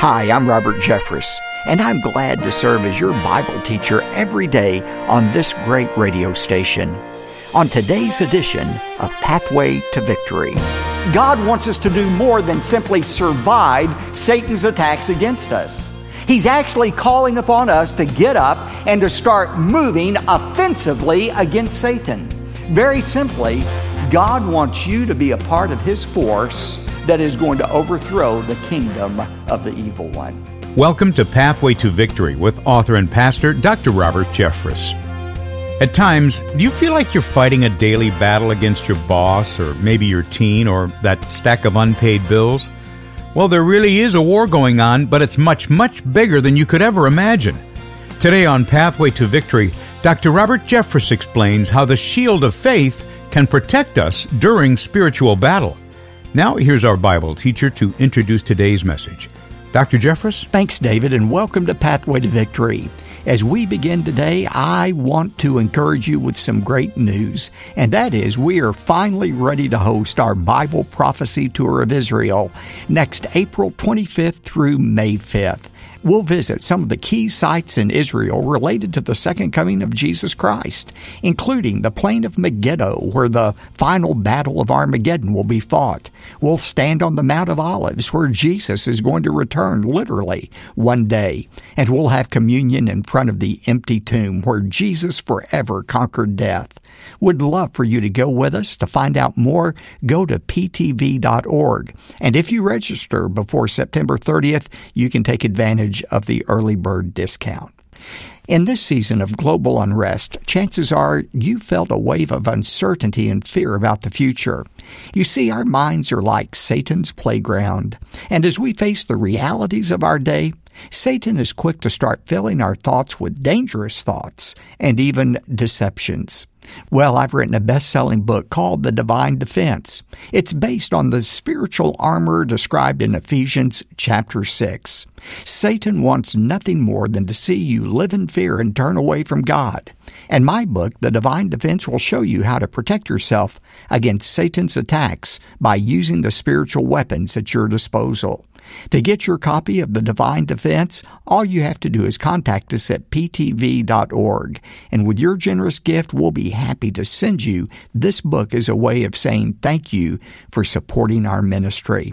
Hi, I'm Robert Jeffress, and I'm glad to serve as your Bible teacher every day on this great radio station. On today's edition of Pathway to Victory, God wants us to do more than simply survive Satan's attacks against us. He's actually calling upon us to get up and to start moving offensively against Satan. Very simply, God wants you to be a part of His force that is going to overthrow the kingdom of the evil one. Welcome to Pathway to Victory with author and pastor Dr. Robert Jeffress. At times, do you feel like you're fighting a daily battle against your boss, or maybe your teen, or that stack of unpaid bills? Well, there really is a war going on, but it's much, much bigger than you could ever imagine. Today on Pathway to Victory, Dr. Robert Jeffress explains how the shield of faith can protect us during spiritual battle. Now, here's our Bible teacher to introduce today's message. Dr. Jeffress? Thanks, David, and welcome to Pathway to Victory. As we begin today, I want to encourage you with some great news, and that is we are finally ready to host our Bible Prophecy Tour of Israel next April 25th through May 5th. We'll visit some of the key sites in Israel related to the second coming of Jesus Christ, including the plain of Megiddo, where the final battle of Armageddon will be fought. We'll stand on the Mount of Olives, where Jesus is going to return literally one day. And we'll have communion in front of the empty tomb, where Jesus forever conquered death. Would love for you to go with us. To find out more, go to ptv.org. And if you register before September 30th, you can take advantage of the early bird discount. In this season of global unrest, chances are you felt a wave of uncertainty and fear about the future. You see, our minds are like Satan's playground. And as we face the realities of our day, Satan is quick to start filling our thoughts with dangerous thoughts and even deceptions. Well, I've written a best selling book called The Divine Defense. It's based on the spiritual armor described in Ephesians chapter 6. Satan wants nothing more than to see you live in fear and turn away from God. And my book, The Divine Defense, will show you how to protect yourself against Satan's attacks by using the spiritual weapons at your disposal. To get your copy of The Divine Defense, all you have to do is contact us at ptv.org. And with your generous gift, we'll be happy to send you this book as a way of saying thank you for supporting our ministry.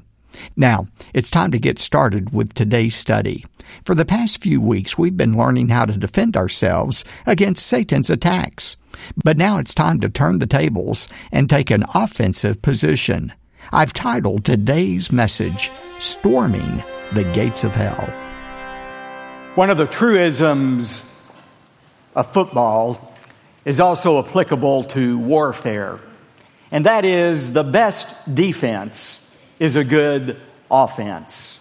Now, it's time to get started with today's study. For the past few weeks, we've been learning how to defend ourselves against Satan's attacks. But now it's time to turn the tables and take an offensive position. I've titled today's message, Storming the Gates of Hell. One of the truisms of football is also applicable to warfare, and that is the best defense is a good offense.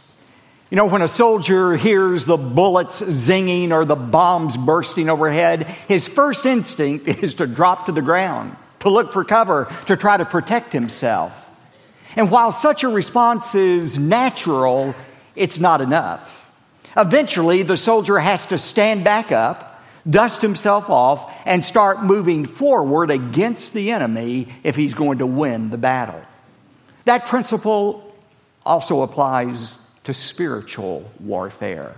You know, when a soldier hears the bullets zinging or the bombs bursting overhead, his first instinct is to drop to the ground, to look for cover, to try to protect himself. And while such a response is natural, it's not enough. Eventually, the soldier has to stand back up, dust himself off, and start moving forward against the enemy if he's going to win the battle. That principle also applies to spiritual warfare.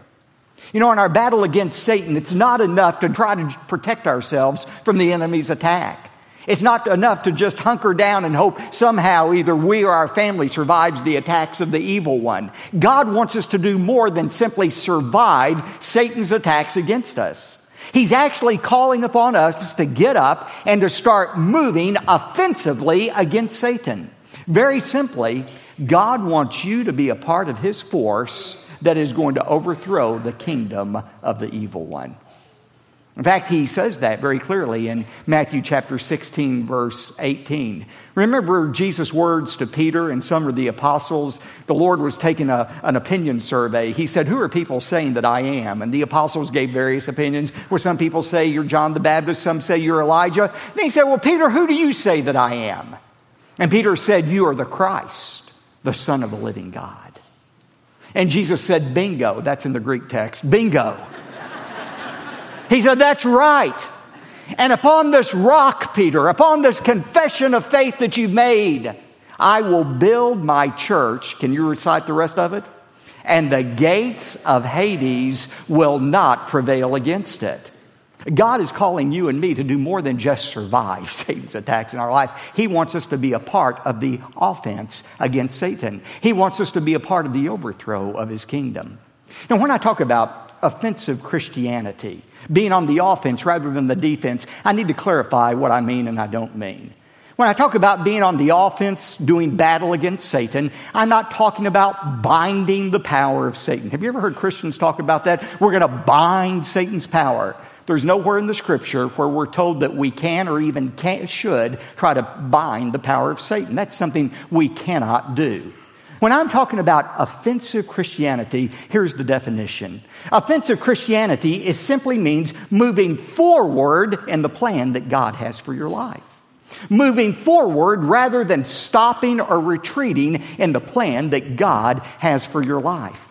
You know, in our battle against Satan, it's not enough to try to protect ourselves from the enemy's attack. It's not enough to just hunker down and hope somehow either we or our family survives the attacks of the evil one. God wants us to do more than simply survive Satan's attacks against us. He's actually calling upon us to get up and to start moving offensively against Satan. Very simply, God wants you to be a part of His force that is going to overthrow the kingdom of the evil one. In fact, he says that very clearly in Matthew chapter 16, verse 18. Remember Jesus' words to Peter and some of the apostles? The Lord was taking a, an opinion survey. He said, Who are people saying that I am? And the apostles gave various opinions, where some people say you're John the Baptist, some say you're Elijah. And he said, Well, Peter, who do you say that I am? And Peter said, You are the Christ, the Son of the living God. And Jesus said, Bingo. That's in the Greek text. Bingo. He said, That's right. And upon this rock, Peter, upon this confession of faith that you've made, I will build my church. Can you recite the rest of it? and the gates of Hades will not prevail against it. God is calling you and me to do more than just survive Satan's attacks in our life. He wants us to be a part of the offense against Satan. He wants us to be a part of the overthrow of his kingdom. Now, when I talk about offensive Christianity, being on the offense rather than the defense, I need to clarify what I mean and I don't mean. When I talk about being on the offense, doing battle against Satan, I'm not talking about binding the power of Satan. Have you ever heard Christians talk about that? We're going to bind Satan's power. There's nowhere in the scripture where we're told that we can or even can, should try to bind the power of Satan. That's something we cannot do. When I'm talking about offensive Christianity, here's the definition. Offensive Christianity is simply means moving forward in the plan that God has for your life. Moving forward rather than stopping or retreating in the plan that God has for your life.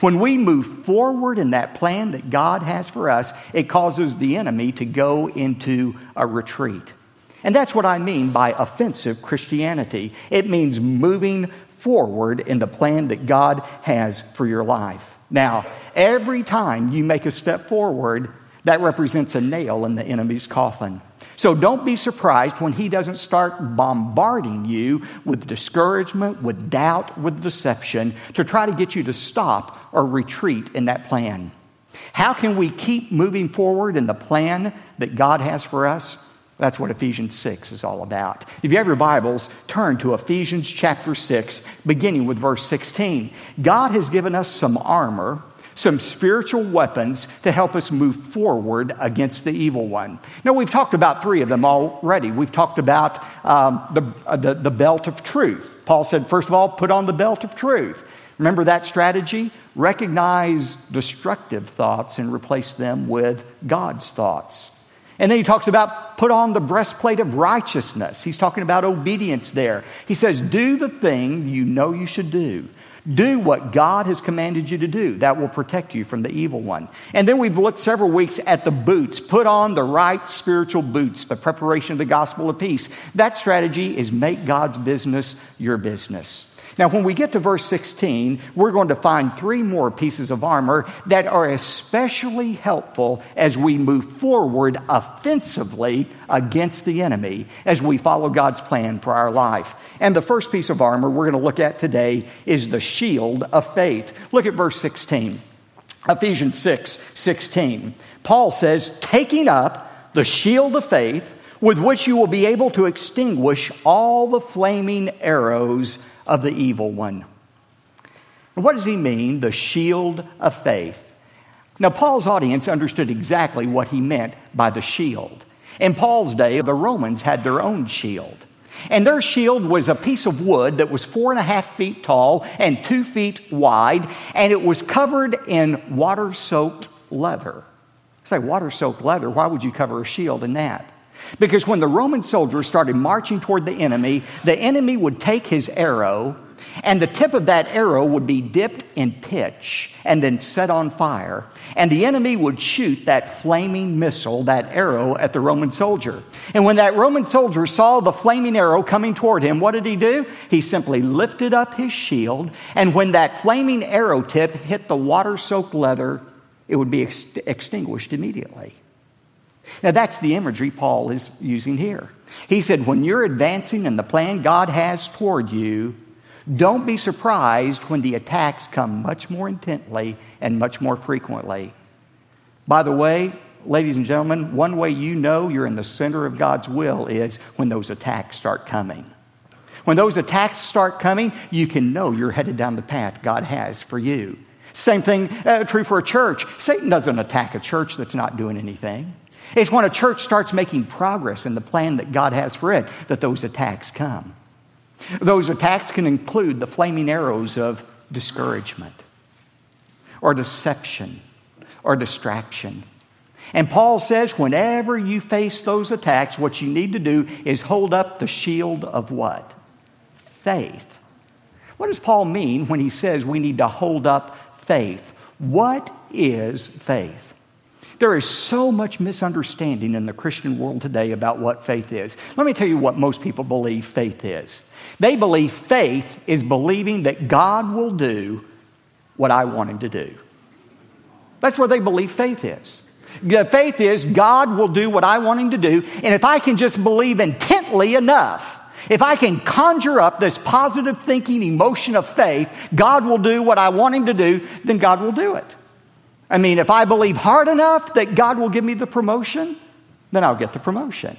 When we move forward in that plan that God has for us, it causes the enemy to go into a retreat. And that's what I mean by offensive Christianity. It means moving forward in the plan that God has for your life. Now, every time you make a step forward, that represents a nail in the enemy's coffin. So don't be surprised when he doesn't start bombarding you with discouragement, with doubt, with deception to try to get you to stop or retreat in that plan. How can we keep moving forward in the plan that God has for us? That's what Ephesians 6 is all about. If you have your Bibles, turn to Ephesians chapter 6, beginning with verse 16. God has given us some armor some spiritual weapons to help us move forward against the evil one. Now, we've talked about three of them already. We've talked about um, the, uh, the, the belt of truth. Paul said, first of all, put on the belt of truth. Remember that strategy? Recognize destructive thoughts and replace them with God's thoughts. And then he talks about put on the breastplate of righteousness. He's talking about obedience there. He says, do the thing you know you should do. Do what God has commanded you to do. That will protect you from the evil one. And then we've looked several weeks at the boots. Put on the right spiritual boots, the preparation of the gospel of peace. That strategy is make God's business your business. Now, when we get to verse 16, we're going to find three more pieces of armor that are especially helpful as we move forward offensively against the enemy as we follow God's plan for our life. And the first piece of armor we're going to look at today is the shield of faith. Look at verse 16. Ephesians 6 16. Paul says, taking up the shield of faith with which you will be able to extinguish all the flaming arrows of the evil one. And what does he mean, the shield of faith? Now, Paul's audience understood exactly what he meant by the shield. In Paul's day, the Romans had their own shield. And their shield was a piece of wood that was four and a half feet tall and two feet wide, and it was covered in water soaked leather. Say, water soaked leather, why would you cover a shield in that? Because when the Roman soldiers started marching toward the enemy, the enemy would take his arrow, and the tip of that arrow would be dipped in pitch and then set on fire. And the enemy would shoot that flaming missile, that arrow, at the Roman soldier. And when that Roman soldier saw the flaming arrow coming toward him, what did he do? He simply lifted up his shield, and when that flaming arrow tip hit the water soaked leather, it would be ex- extinguished immediately. Now, that's the imagery Paul is using here. He said, when you're advancing in the plan God has toward you, don't be surprised when the attacks come much more intently and much more frequently. By the way, ladies and gentlemen, one way you know you're in the center of God's will is when those attacks start coming. When those attacks start coming, you can know you're headed down the path God has for you. Same thing uh, true for a church. Satan doesn't attack a church that's not doing anything. It's when a church starts making progress in the plan that God has for it that those attacks come. Those attacks can include the flaming arrows of discouragement or deception or distraction. And Paul says, whenever you face those attacks, what you need to do is hold up the shield of what? Faith. What does Paul mean when he says we need to hold up faith? What is faith? There is so much misunderstanding in the Christian world today about what faith is. Let me tell you what most people believe faith is. They believe faith is believing that God will do what I want him to do. That's where they believe faith is. Faith is God will do what I want him to do, and if I can just believe intently enough, if I can conjure up this positive thinking emotion of faith, God will do what I want him to do, then God will do it. I mean, if I believe hard enough that God will give me the promotion, then I'll get the promotion.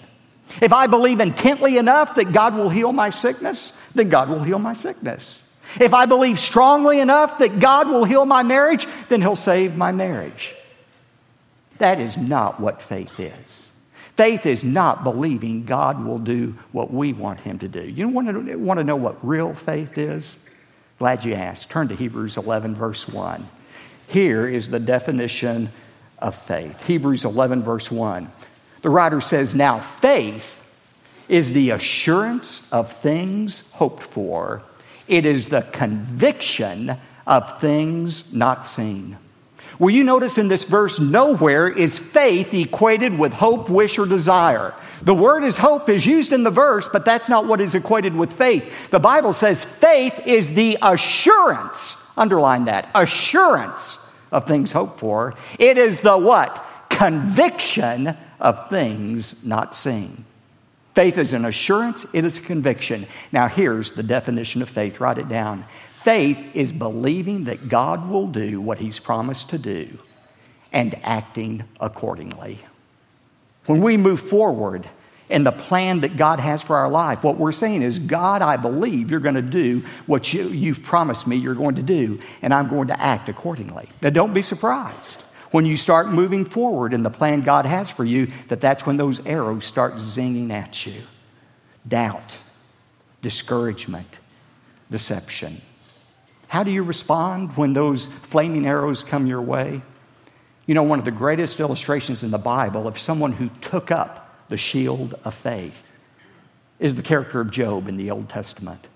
If I believe intently enough that God will heal my sickness, then God will heal my sickness. If I believe strongly enough that God will heal my marriage, then He'll save my marriage. That is not what faith is. Faith is not believing God will do what we want Him to do. You want to, want to know what real faith is? Glad you asked. Turn to Hebrews 11, verse 1. Here is the definition of faith Hebrews 11, verse 1. The writer says, Now faith is the assurance of things hoped for it is the conviction of things not seen. Will you notice in this verse, nowhere is faith equated with hope, wish, or desire. The word is hope is used in the verse, but that's not what is equated with faith. The Bible says faith is the assurance, underline that, assurance of things hoped for. It is the what? Conviction of things not seen. Faith is an assurance, it is a conviction. Now, here's the definition of faith. Write it down. Faith is believing that God will do what He's promised to do and acting accordingly. When we move forward in the plan that God has for our life, what we're saying is, God, I believe you're going to do what you, you've promised me you're going to do, and I'm going to act accordingly. Now, don't be surprised when you start moving forward in the plan God has for you, that that's when those arrows start zinging at you. Doubt, discouragement, deception. How do you respond when those flaming arrows come your way? You know, one of the greatest illustrations in the Bible of someone who took up the shield of faith is the character of Job in the Old Testament.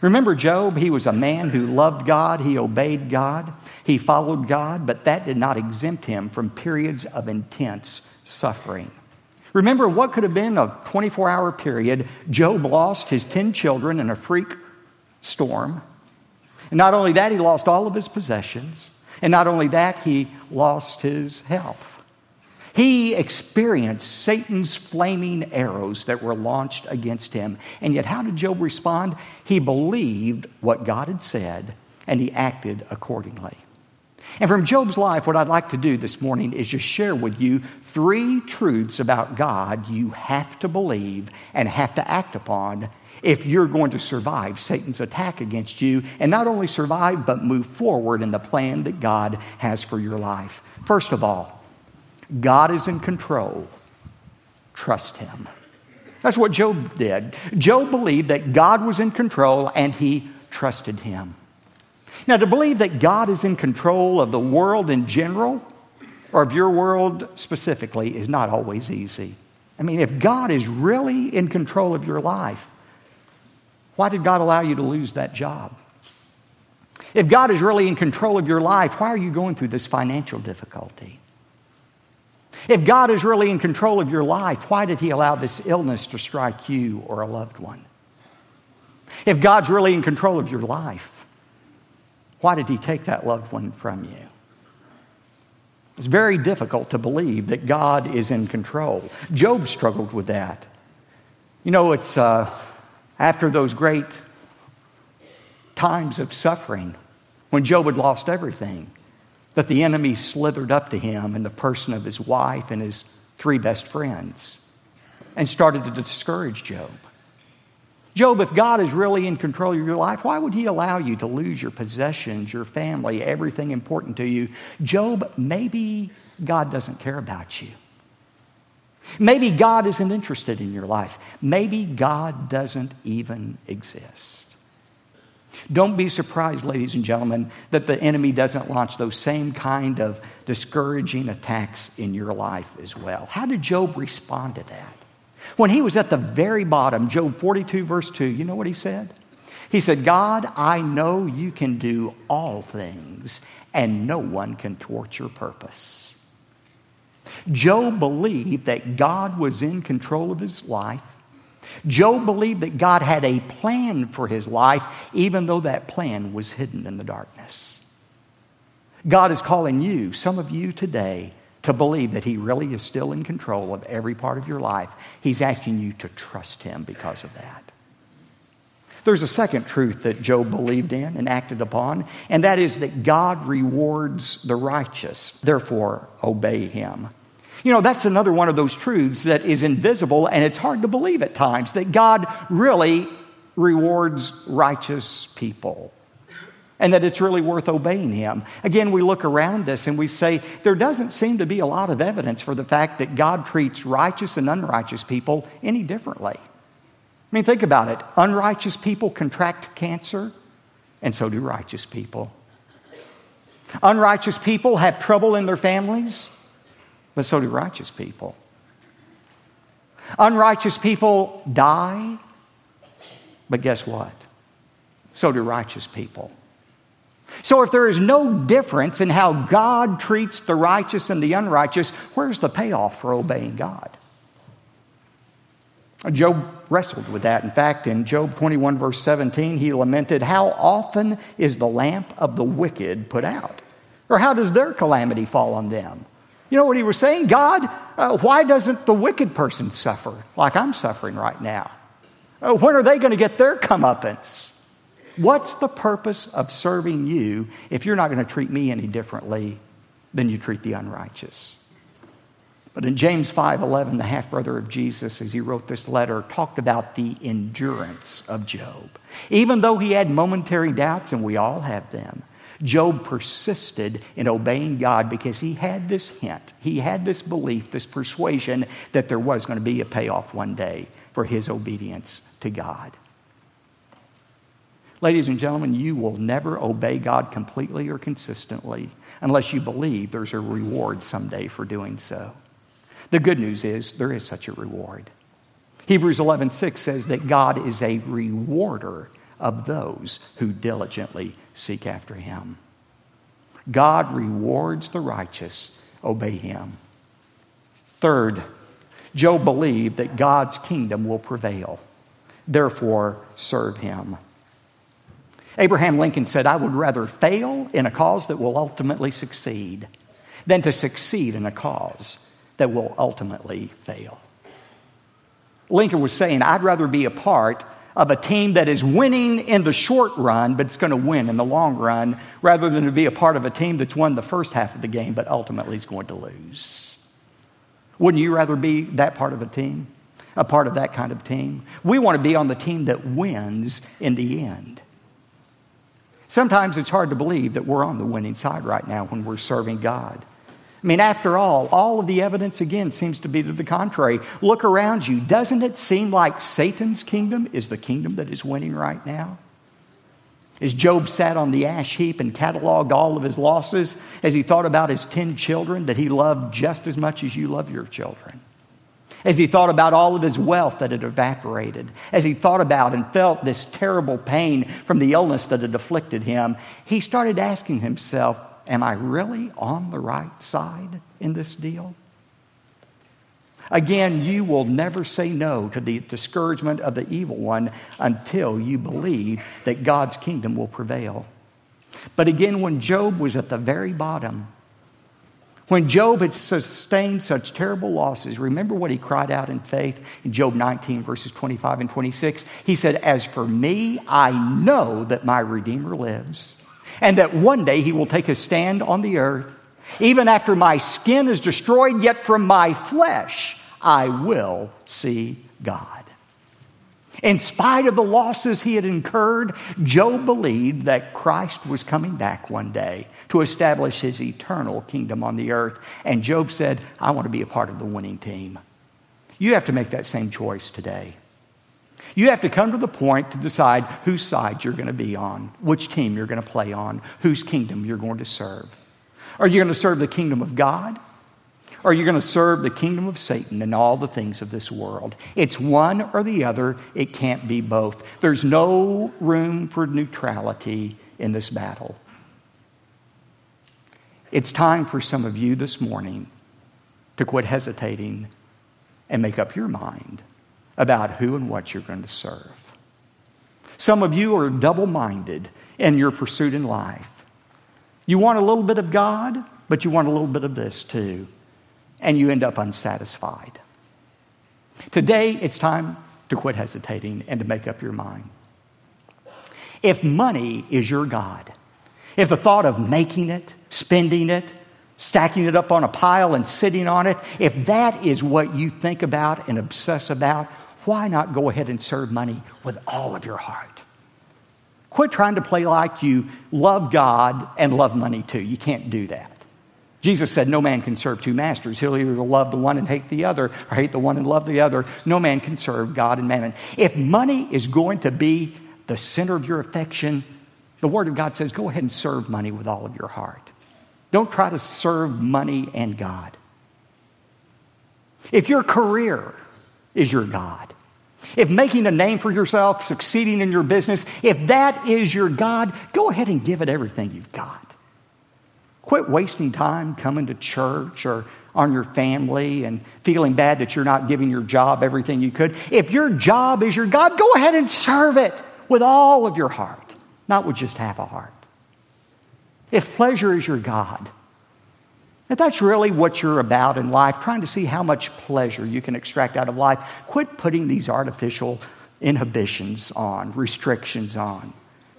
Remember Job? He was a man who loved God, he obeyed God, he followed God, but that did not exempt him from periods of intense suffering. Remember what could have been a 24 hour period? Job lost his 10 children in a freak storm. And not only that, he lost all of his possessions. And not only that, he lost his health. He experienced Satan's flaming arrows that were launched against him. And yet, how did Job respond? He believed what God had said and he acted accordingly. And from Job's life, what I'd like to do this morning is just share with you three truths about God you have to believe and have to act upon if you're going to survive Satan's attack against you, and not only survive, but move forward in the plan that God has for your life. First of all, God is in control. Trust Him. That's what Job did. Job believed that God was in control and he trusted Him. Now, to believe that God is in control of the world in general or of your world specifically is not always easy. I mean, if God is really in control of your life, why did God allow you to lose that job? If God is really in control of your life, why are you going through this financial difficulty? If God is really in control of your life, why did He allow this illness to strike you or a loved one? If God's really in control of your life, why did He take that loved one from you? It's very difficult to believe that God is in control. Job struggled with that. You know, it's uh, after those great times of suffering when Job had lost everything that the enemy slithered up to him in the person of his wife and his three best friends and started to discourage Job. Job, if God is really in control of your life, why would He allow you to lose your possessions, your family, everything important to you? Job, maybe God doesn't care about you. Maybe God isn't interested in your life. Maybe God doesn't even exist. Don't be surprised, ladies and gentlemen, that the enemy doesn't launch those same kind of discouraging attacks in your life as well. How did Job respond to that? When he was at the very bottom, Job 42, verse 2, you know what he said? He said, God, I know you can do all things, and no one can thwart your purpose. Job believed that God was in control of his life Job believed that God had a plan for his life, even though that plan was hidden in the darkness. God is calling you, some of you today, to believe that He really is still in control of every part of your life. He's asking you to trust Him because of that. There's a second truth that Job believed in and acted upon, and that is that God rewards the righteous. Therefore, obey Him. You know, that's another one of those truths that is invisible, and it's hard to believe at times that God really rewards righteous people and that it's really worth obeying him. Again, we look around us and we say there doesn't seem to be a lot of evidence for the fact that God treats righteous and unrighteous people any differently. Mean, think about it. Unrighteous people contract cancer, and so do righteous people. Unrighteous people have trouble in their families, but so do righteous people. Unrighteous people die, but guess what? So do righteous people. So, if there is no difference in how God treats the righteous and the unrighteous, where's the payoff for obeying God? Job wrestled with that. In fact, in Job 21, verse 17, he lamented, How often is the lamp of the wicked put out? Or how does their calamity fall on them? You know what he was saying? God, uh, why doesn't the wicked person suffer like I'm suffering right now? Uh, when are they going to get their comeuppance? What's the purpose of serving you if you're not going to treat me any differently than you treat the unrighteous? But in James 5:11, the half brother of Jesus, as he wrote this letter, talked about the endurance of Job. Even though he had momentary doubts, and we all have them, Job persisted in obeying God because he had this hint, he had this belief, this persuasion that there was going to be a payoff one day for his obedience to God. Ladies and gentlemen, you will never obey God completely or consistently unless you believe there's a reward someday for doing so. The good news is there is such a reward. Hebrews 11:6 says that God is a rewarder of those who diligently seek after him. God rewards the righteous, obey him. Third, Job believed that God's kingdom will prevail. Therefore, serve him. Abraham Lincoln said, I would rather fail in a cause that will ultimately succeed than to succeed in a cause that will ultimately fail. Lincoln was saying, I'd rather be a part of a team that is winning in the short run, but it's going to win in the long run, rather than to be a part of a team that's won the first half of the game, but ultimately is going to lose. Wouldn't you rather be that part of a team? A part of that kind of team? We want to be on the team that wins in the end. Sometimes it's hard to believe that we're on the winning side right now when we're serving God. I mean, after all, all of the evidence again seems to be to the contrary. Look around you. Doesn't it seem like Satan's kingdom is the kingdom that is winning right now? As Job sat on the ash heap and cataloged all of his losses, as he thought about his 10 children that he loved just as much as you love your children as he thought about all of his wealth that had evaporated, as he thought about and felt this terrible pain from the illness that had afflicted him, he started asking himself, Am I really on the right side in this deal? Again, you will never say no to the discouragement of the evil one until you believe that God's kingdom will prevail. But again, when Job was at the very bottom, when Job had sustained such terrible losses, remember what he cried out in faith in Job 19, verses 25 and 26? He said, As for me, I know that my Redeemer lives, and that one day he will take his stand on the earth. Even after my skin is destroyed, yet from my flesh I will see God. In spite of the losses he had incurred, Job believed that Christ was coming back one day to establish his eternal kingdom on the earth. And Job said, I want to be a part of the winning team. You have to make that same choice today. You have to come to the point to decide whose side you're going to be on, which team you're going to play on, whose kingdom you're going to serve. Are you going to serve the kingdom of God? Or are you going to serve the kingdom of Satan and all the things of this world? It's one or the other. It can't be both. There's no room for neutrality in this battle. It's time for some of you this morning to quit hesitating and make up your mind about who and what you're going to serve. Some of you are double minded in your pursuit in life. You want a little bit of God, but you want a little bit of this too. And you end up unsatisfied. Today, it's time to quit hesitating and to make up your mind. If money is your God, if the thought of making it, spending it, stacking it up on a pile and sitting on it, if that is what you think about and obsess about, why not go ahead and serve money with all of your heart? Quit trying to play like you love God and love money too. You can't do that. Jesus said, No man can serve two masters. He'll either love the one and hate the other, or hate the one and love the other. No man can serve God and mammon. If money is going to be the center of your affection, the Word of God says, Go ahead and serve money with all of your heart. Don't try to serve money and God. If your career is your God, if making a name for yourself, succeeding in your business, if that is your God, go ahead and give it everything you've got. Quit wasting time coming to church or on your family and feeling bad that you're not giving your job everything you could. If your job is your God, go ahead and serve it with all of your heart, not with just half a heart. If pleasure is your God, if that's really what you're about in life, trying to see how much pleasure you can extract out of life, quit putting these artificial inhibitions on, restrictions on.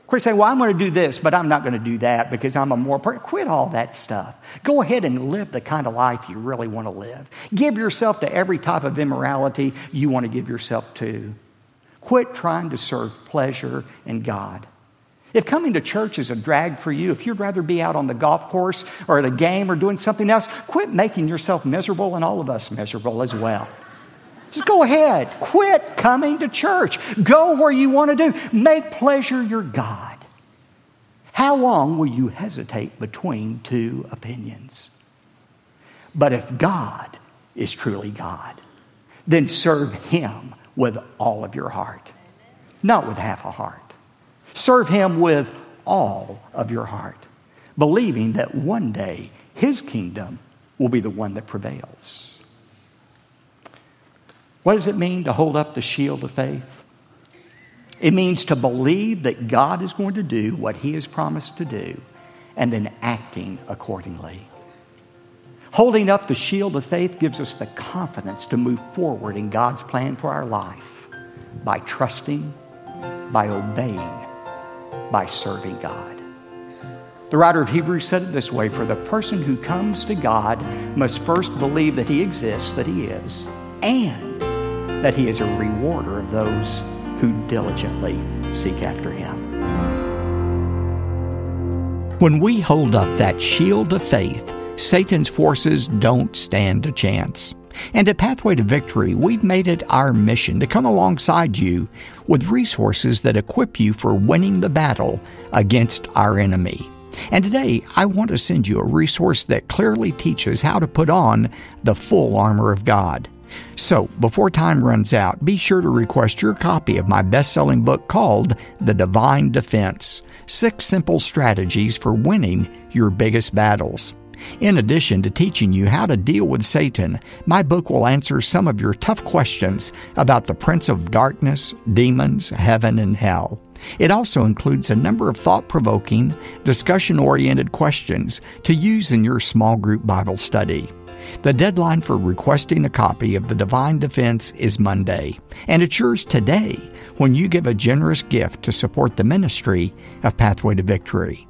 Quit saying, well, I'm going to do this, but I'm not going to do that because I'm a more. Quit all that stuff. Go ahead and live the kind of life you really want to live. Give yourself to every type of immorality you want to give yourself to. Quit trying to serve pleasure and God. If coming to church is a drag for you, if you'd rather be out on the golf course or at a game or doing something else, quit making yourself miserable and all of us miserable as well. Just go ahead. Quit coming to church. Go where you want to do. Make pleasure your God. How long will you hesitate between two opinions? But if God is truly God, then serve Him with all of your heart, not with half a heart. Serve Him with all of your heart, believing that one day His kingdom will be the one that prevails. What does it mean to hold up the shield of faith? It means to believe that God is going to do what He has promised to do and then acting accordingly. Holding up the shield of faith gives us the confidence to move forward in God's plan for our life by trusting, by obeying, by serving God. The writer of Hebrews said it this way For the person who comes to God must first believe that He exists, that He is, and that He is a rewarder of those who diligently seek after Him. When we hold up that shield of faith, Satan's forces don't stand a chance. And at Pathway to Victory, we've made it our mission to come alongside you with resources that equip you for winning the battle against our enemy. And today, I want to send you a resource that clearly teaches how to put on the full armor of God. So, before time runs out, be sure to request your copy of my best selling book called The Divine Defense Six Simple Strategies for Winning Your Biggest Battles. In addition to teaching you how to deal with Satan, my book will answer some of your tough questions about the Prince of Darkness, demons, heaven, and hell. It also includes a number of thought provoking, discussion oriented questions to use in your small group Bible study. The deadline for requesting a copy of The Divine Defense is Monday, and it's yours today when you give a generous gift to support the ministry of Pathway to Victory.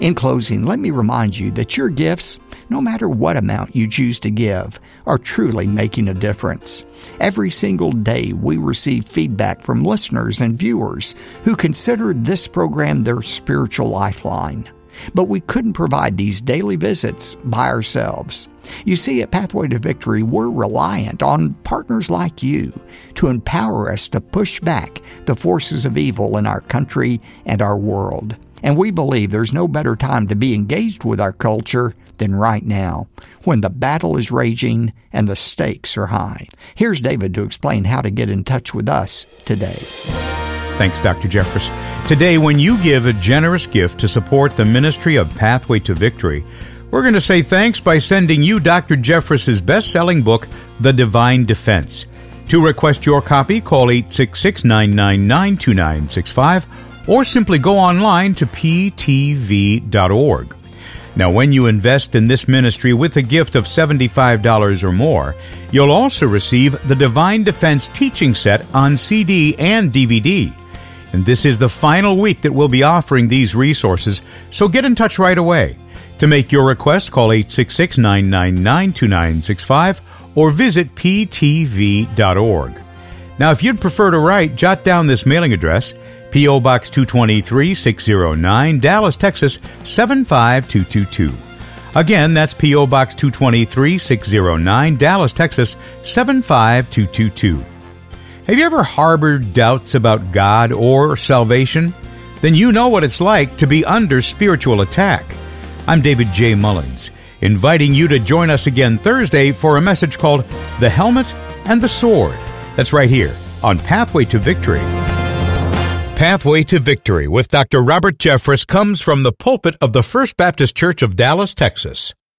In closing, let me remind you that your gifts, no matter what amount you choose to give, are truly making a difference. Every single day, we receive feedback from listeners and viewers who consider this program their spiritual lifeline. But we couldn't provide these daily visits by ourselves. You see, at Pathway to Victory, we're reliant on partners like you to empower us to push back the forces of evil in our country and our world. And we believe there's no better time to be engaged with our culture than right now, when the battle is raging and the stakes are high. Here's David to explain how to get in touch with us today. Thanks, Dr. Jeffress. Today, when you give a generous gift to support the ministry of Pathway to Victory, we're going to say thanks by sending you Dr. Jeffress's best-selling book, The Divine Defense. To request your copy, call 866 999 2965 or simply go online to ptv.org. Now, when you invest in this ministry with a gift of $75 or more, you'll also receive the Divine Defense teaching set on CD and DVD. And this is the final week that we'll be offering these resources, so get in touch right away. To make your request, call 866 999 2965 or visit ptv.org. Now, if you'd prefer to write, jot down this mailing address P.O. Box 223 609, Dallas, Texas 75222. Again, that's P.O. Box 223 609, Dallas, Texas 75222. Have you ever harbored doubts about God or salvation? Then you know what it's like to be under spiritual attack. I'm David J. Mullins, inviting you to join us again Thursday for a message called The Helmet and the Sword. That's right here on Pathway to Victory. Pathway to Victory with Dr. Robert Jeffress comes from the pulpit of the First Baptist Church of Dallas, Texas.